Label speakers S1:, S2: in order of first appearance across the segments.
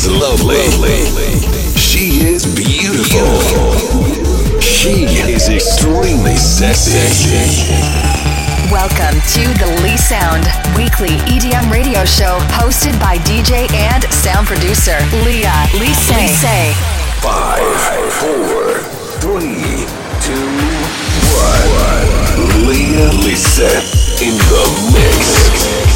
S1: is lovely. She is beautiful. She is extremely sexy.
S2: Welcome to the Lee Sound Weekly EDM Radio Show, hosted by DJ and sound producer Leah Lise. Lise.
S1: Five, four, three, two, one. Leah Lise in the mix.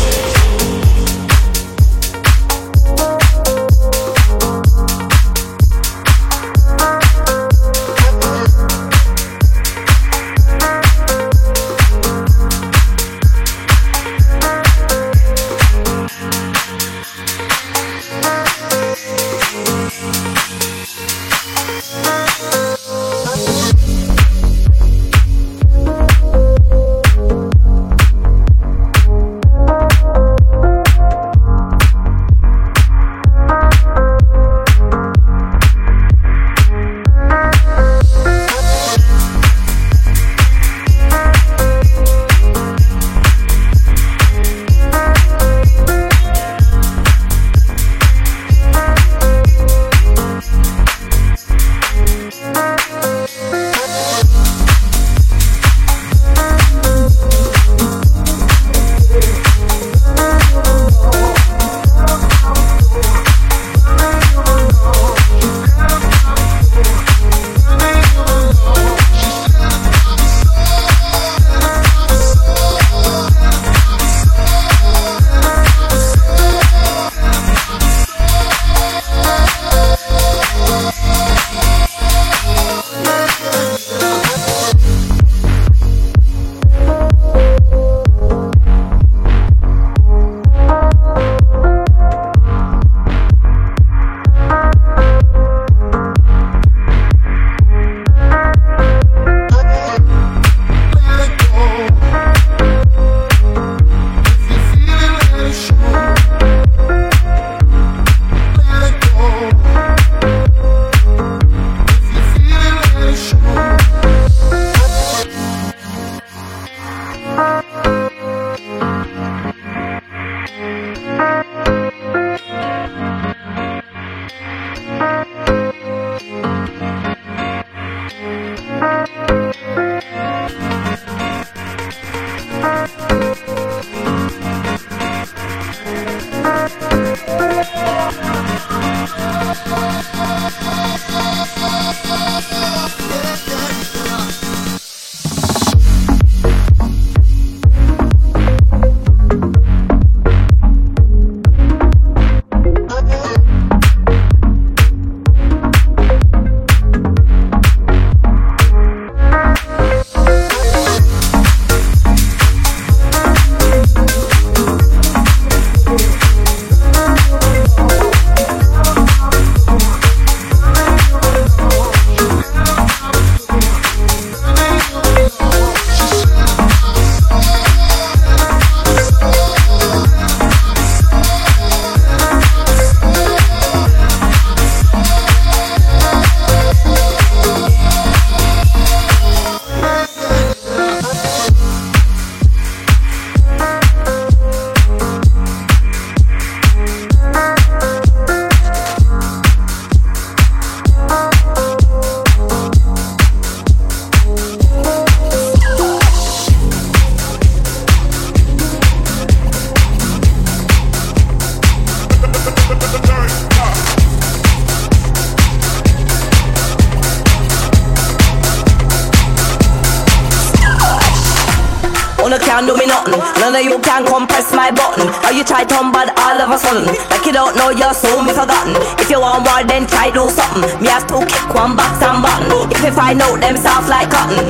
S1: None of you can compress my button. how you try to but all of a sudden. Like you don't know you're so me forgotten. If you want war, then try do something. Me have to kick one box and button. If you find out them soft like cotton,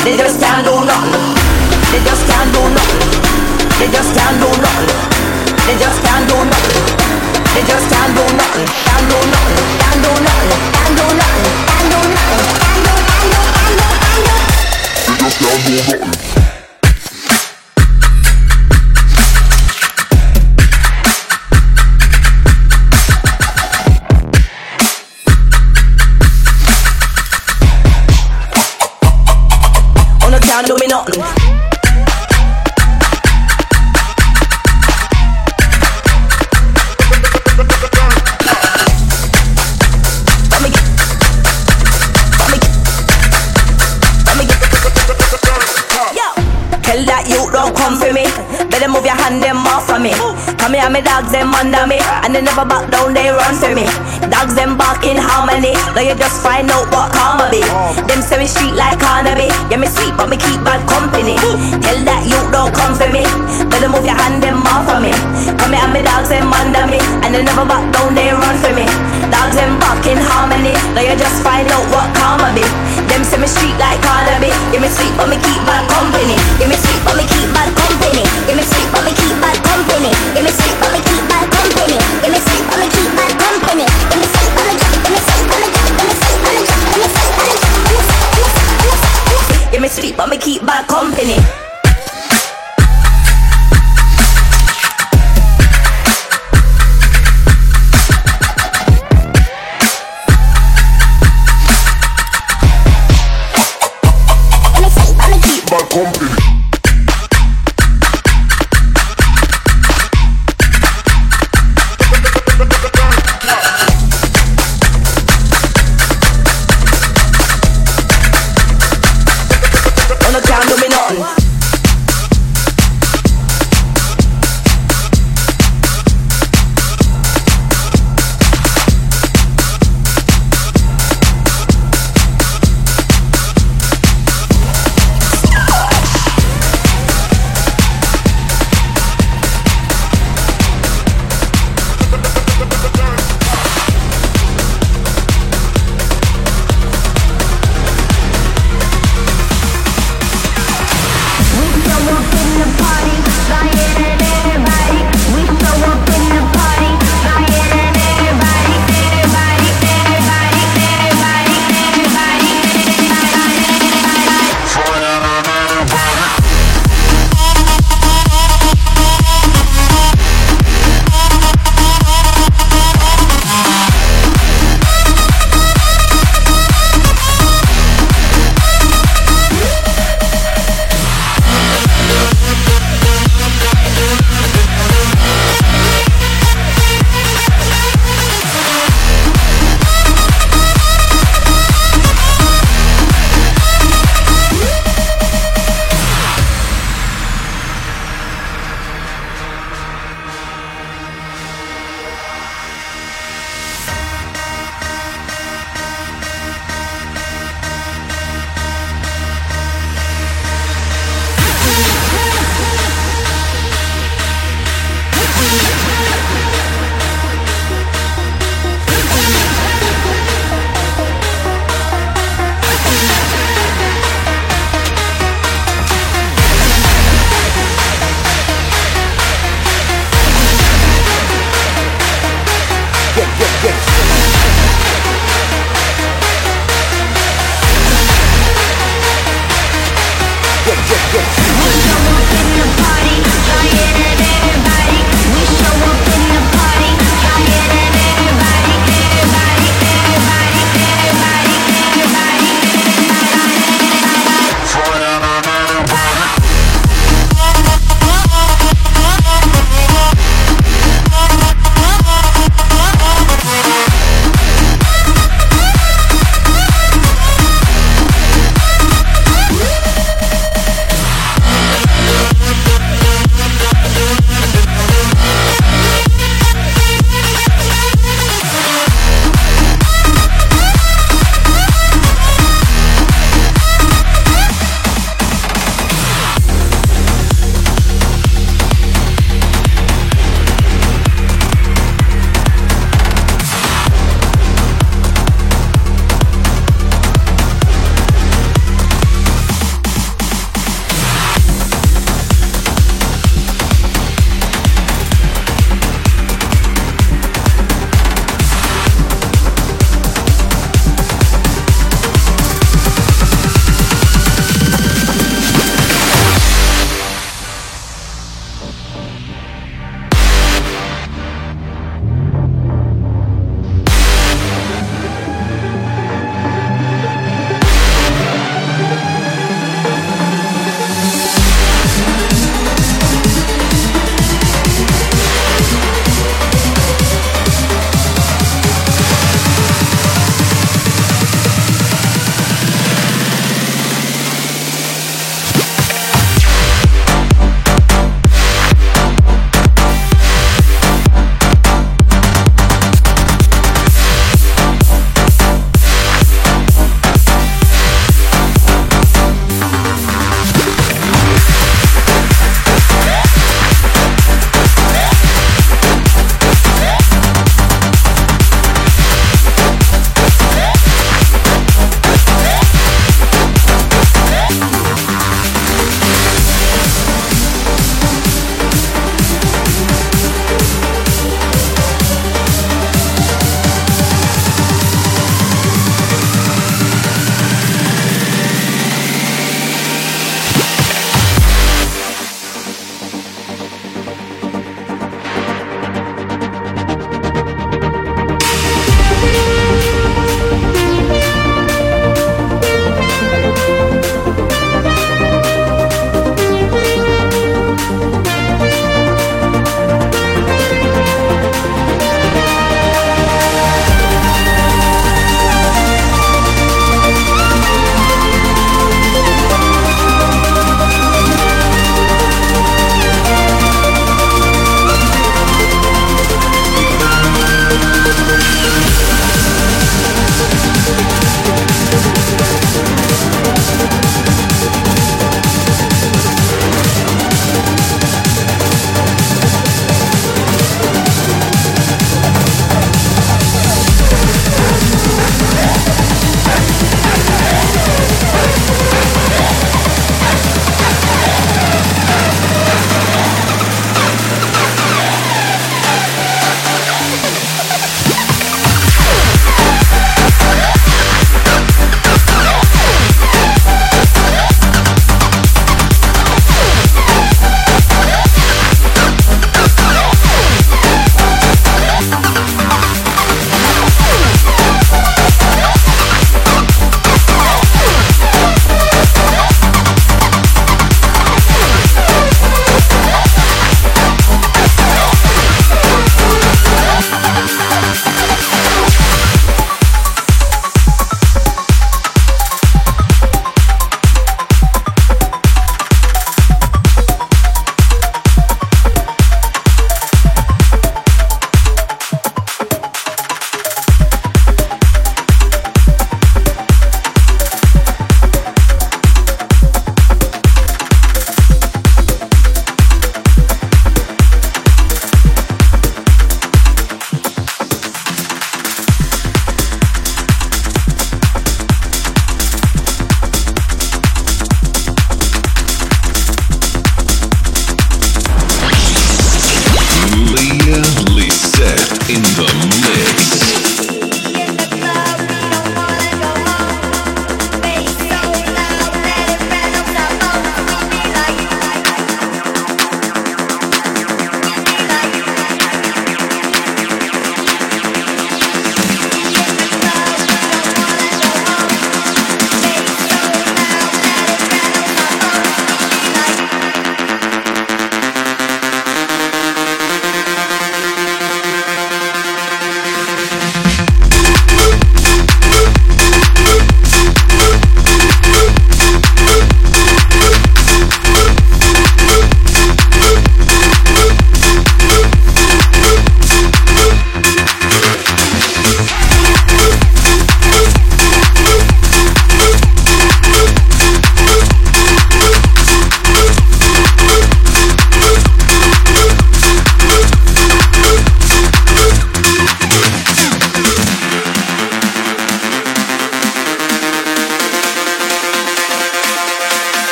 S1: they just can't do nothing. They just can't do nothing. They just can't do nothing. They just can't do nothing. They just can't do nothing. Can't do nothing. Can't do nothing. Can't do nothing. Can't do nothing. Can't do nothing. Can't do nothing. They just can't do nothing. Better move your hand them off of me. Come here, me dogs them under me, and they never back down, they run for me. Dogs them bark in harmony. Now you just find out what karma be. Them say me street like Carnaby. Yeah, me sweet, but me keep bad company. Tell that you don't come for me. Better move your hand them off of me. Come here, me dogs them under me, and they never back down, they run for me. Dogs them bark in harmony. Now you just find out what karma be. Them say me street like Carnaby. Yeah, me sweet, but me keep bad company. Yeah, me sweet, but me keep bad company. Yeah, me sweet, but me keep
S3: bad company. Yeah, me
S4: sweet,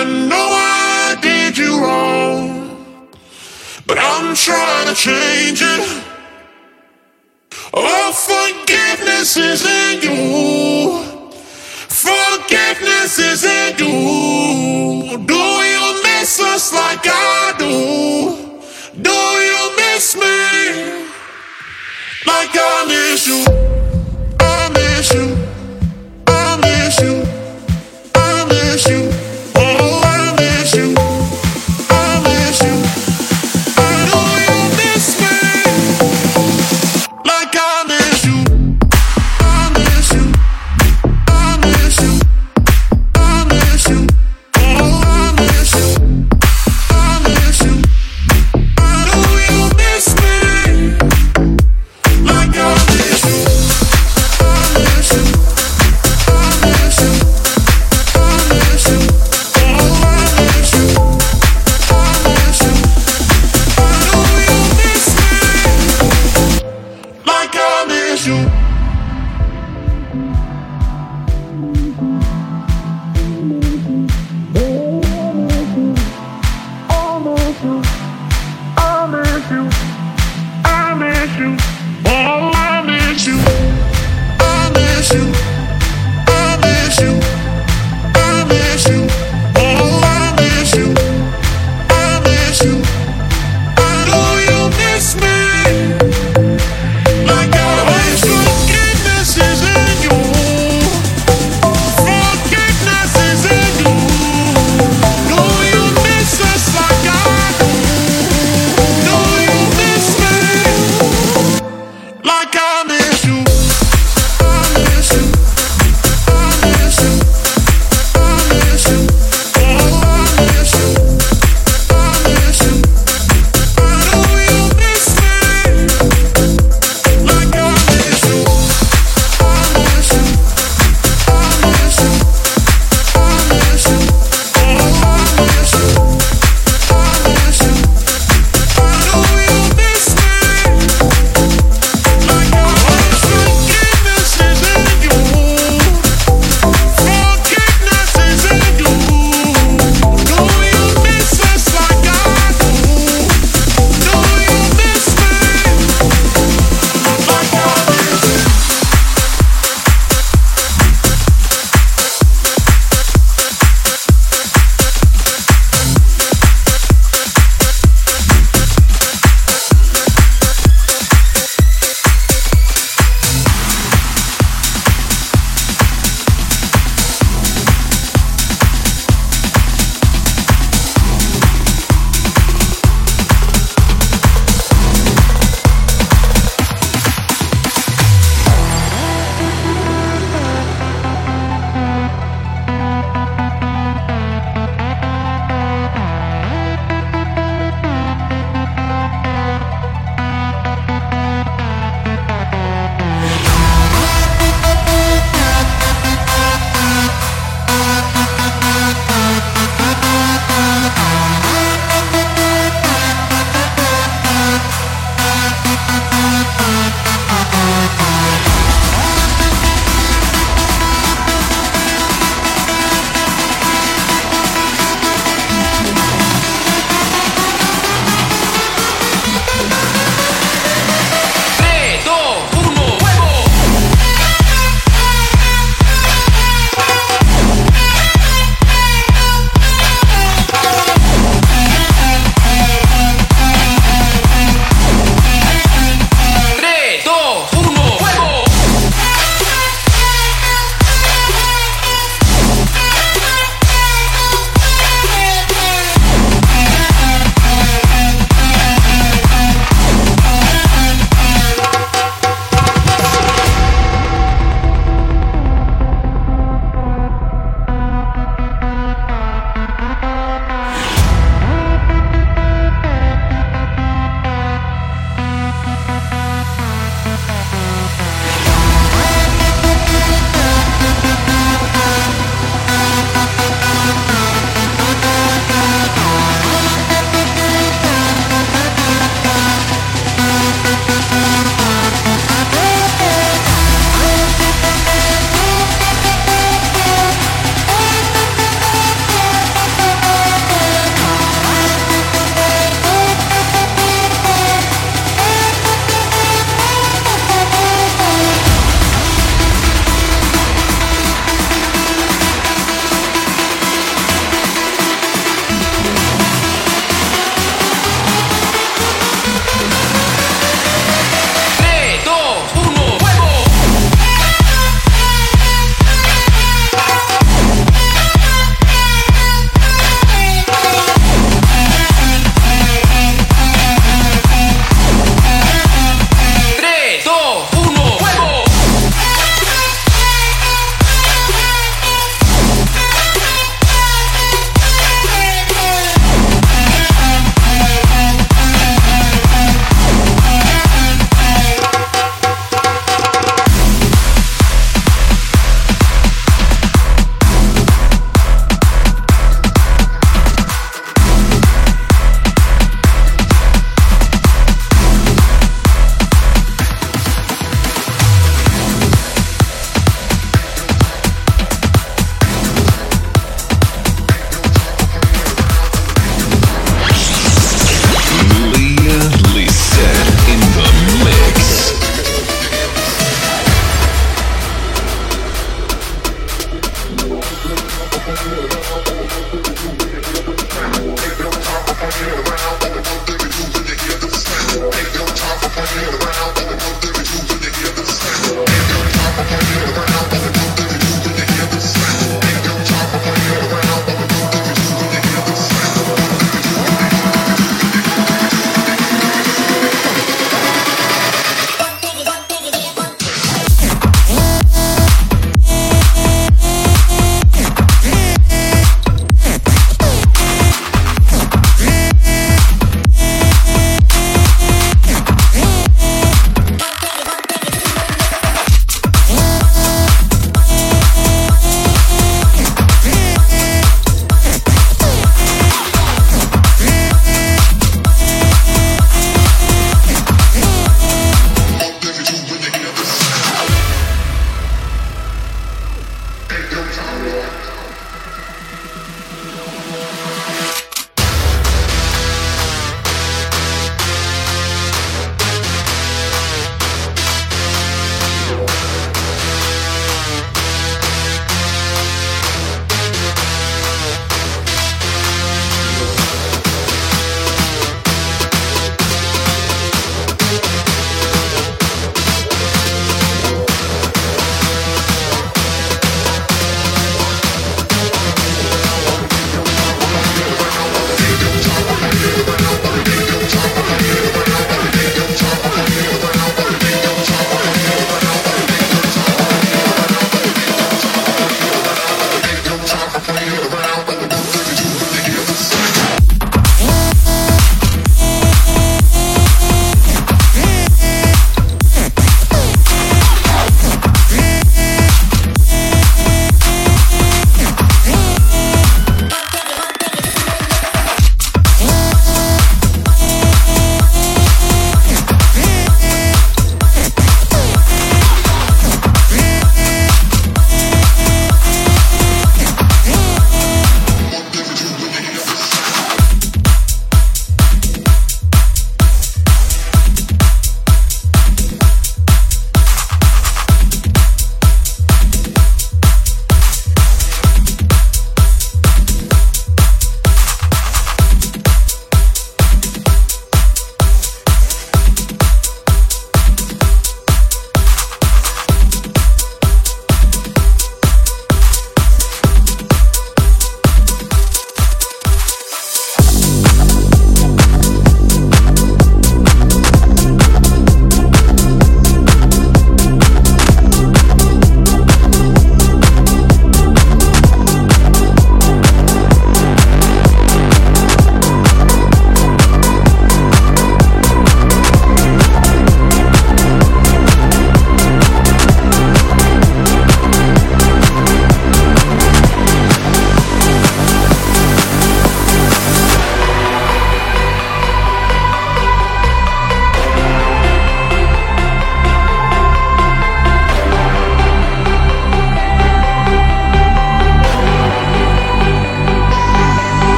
S4: I know I did you wrong, but I'm trying to change it. Oh, forgiveness is in you. Forgiveness is in you. Do you miss us like I do? Do you miss me like I miss you? I miss you.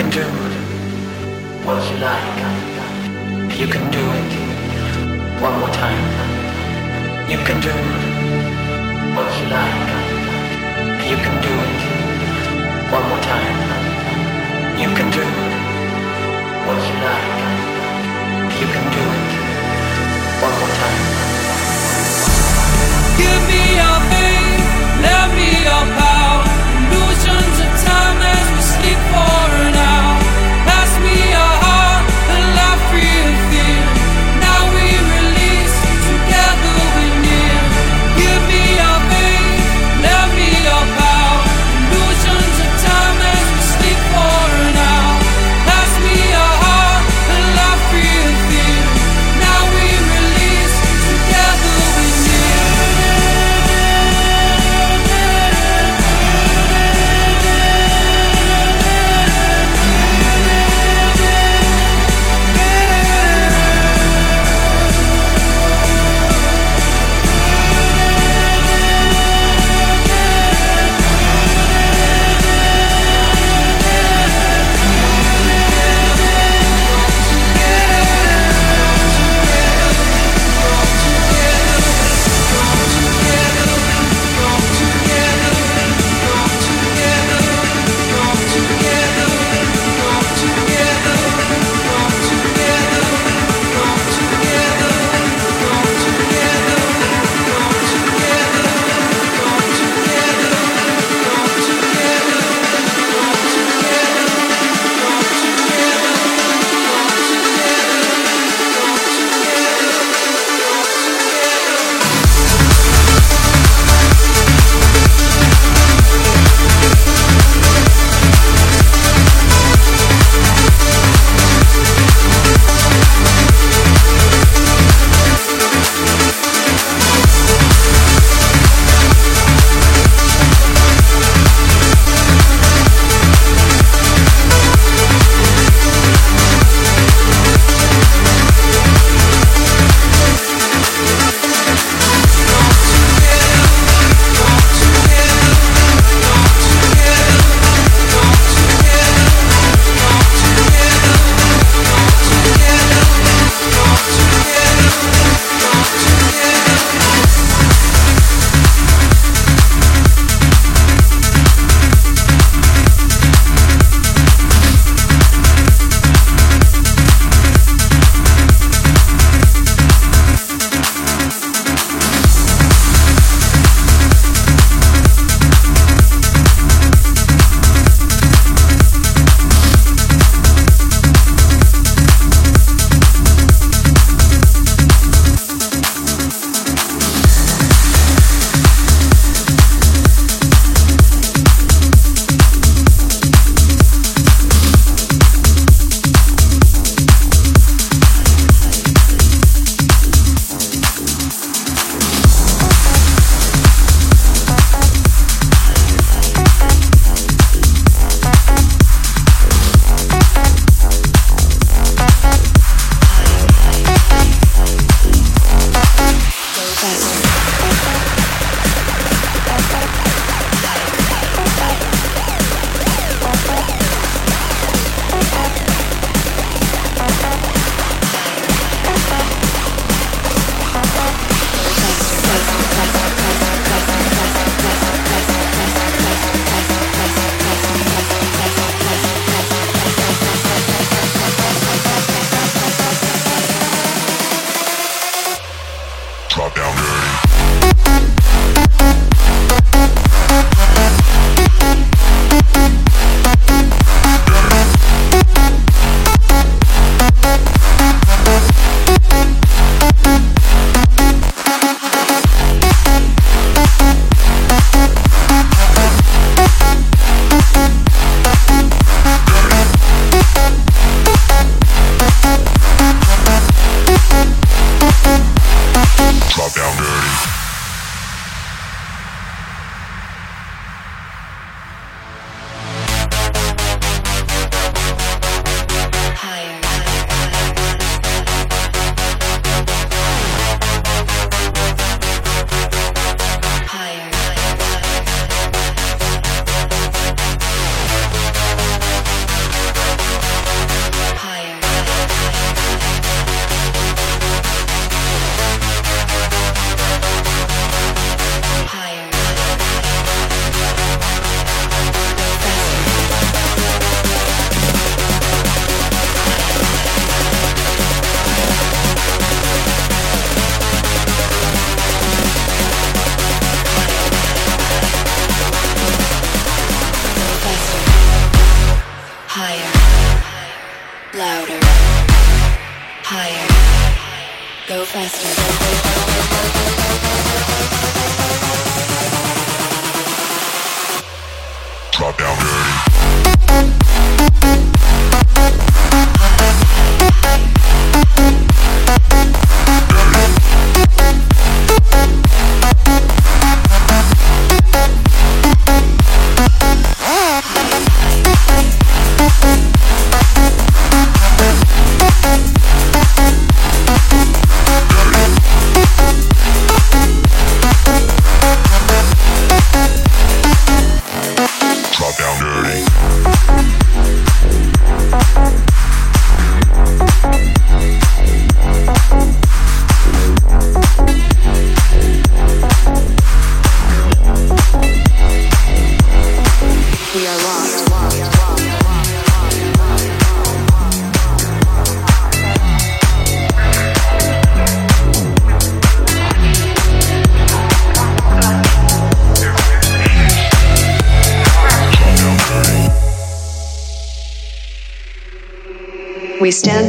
S4: can do what you like. You can do it one more time. You can do what you like. You can do it one more time. You can do what you like. You can do it one more time. Give
S5: me your.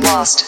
S5: Lost.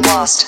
S5: lost.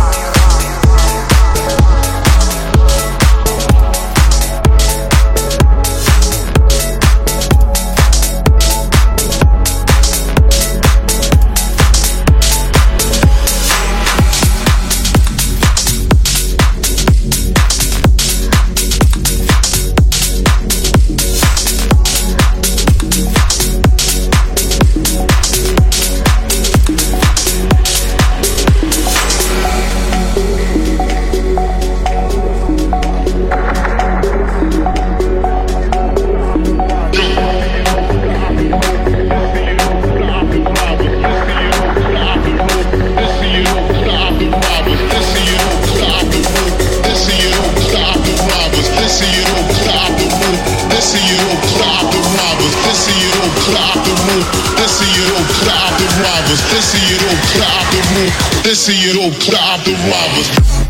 S4: This is your old, the out the room. This is your old, the out the robbers.